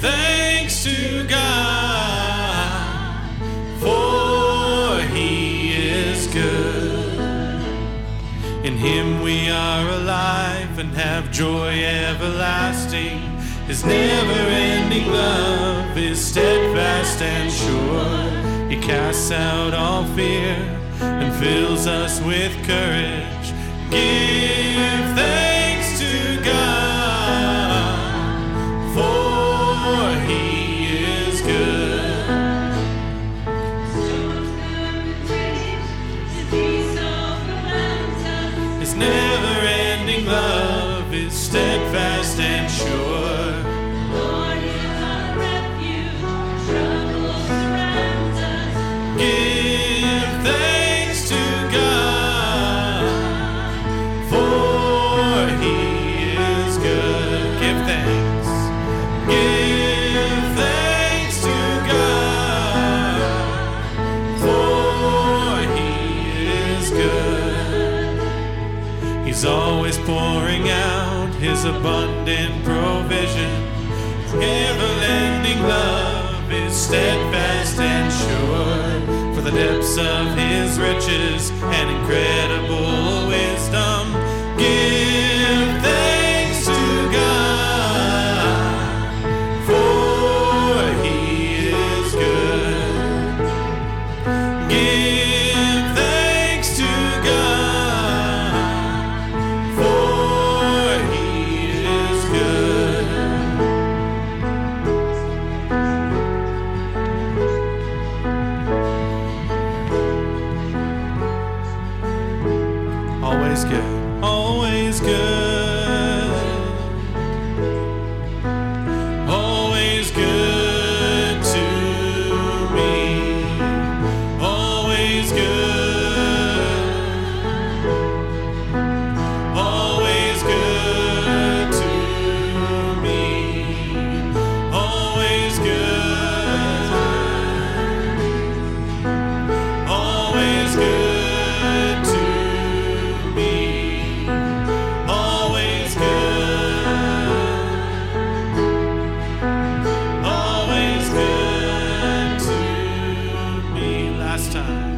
thanks to God, for He is good. In Him we are alive and have joy everlasting. His never ending love is steadfast and sure. He casts out all fear and fills us with courage. Give never ending love is steadfast and sure. He's always pouring out His abundant provision. Ever-lending love is steadfast and sure. For the depths of His riches and incredible wisdom always good, always good. time.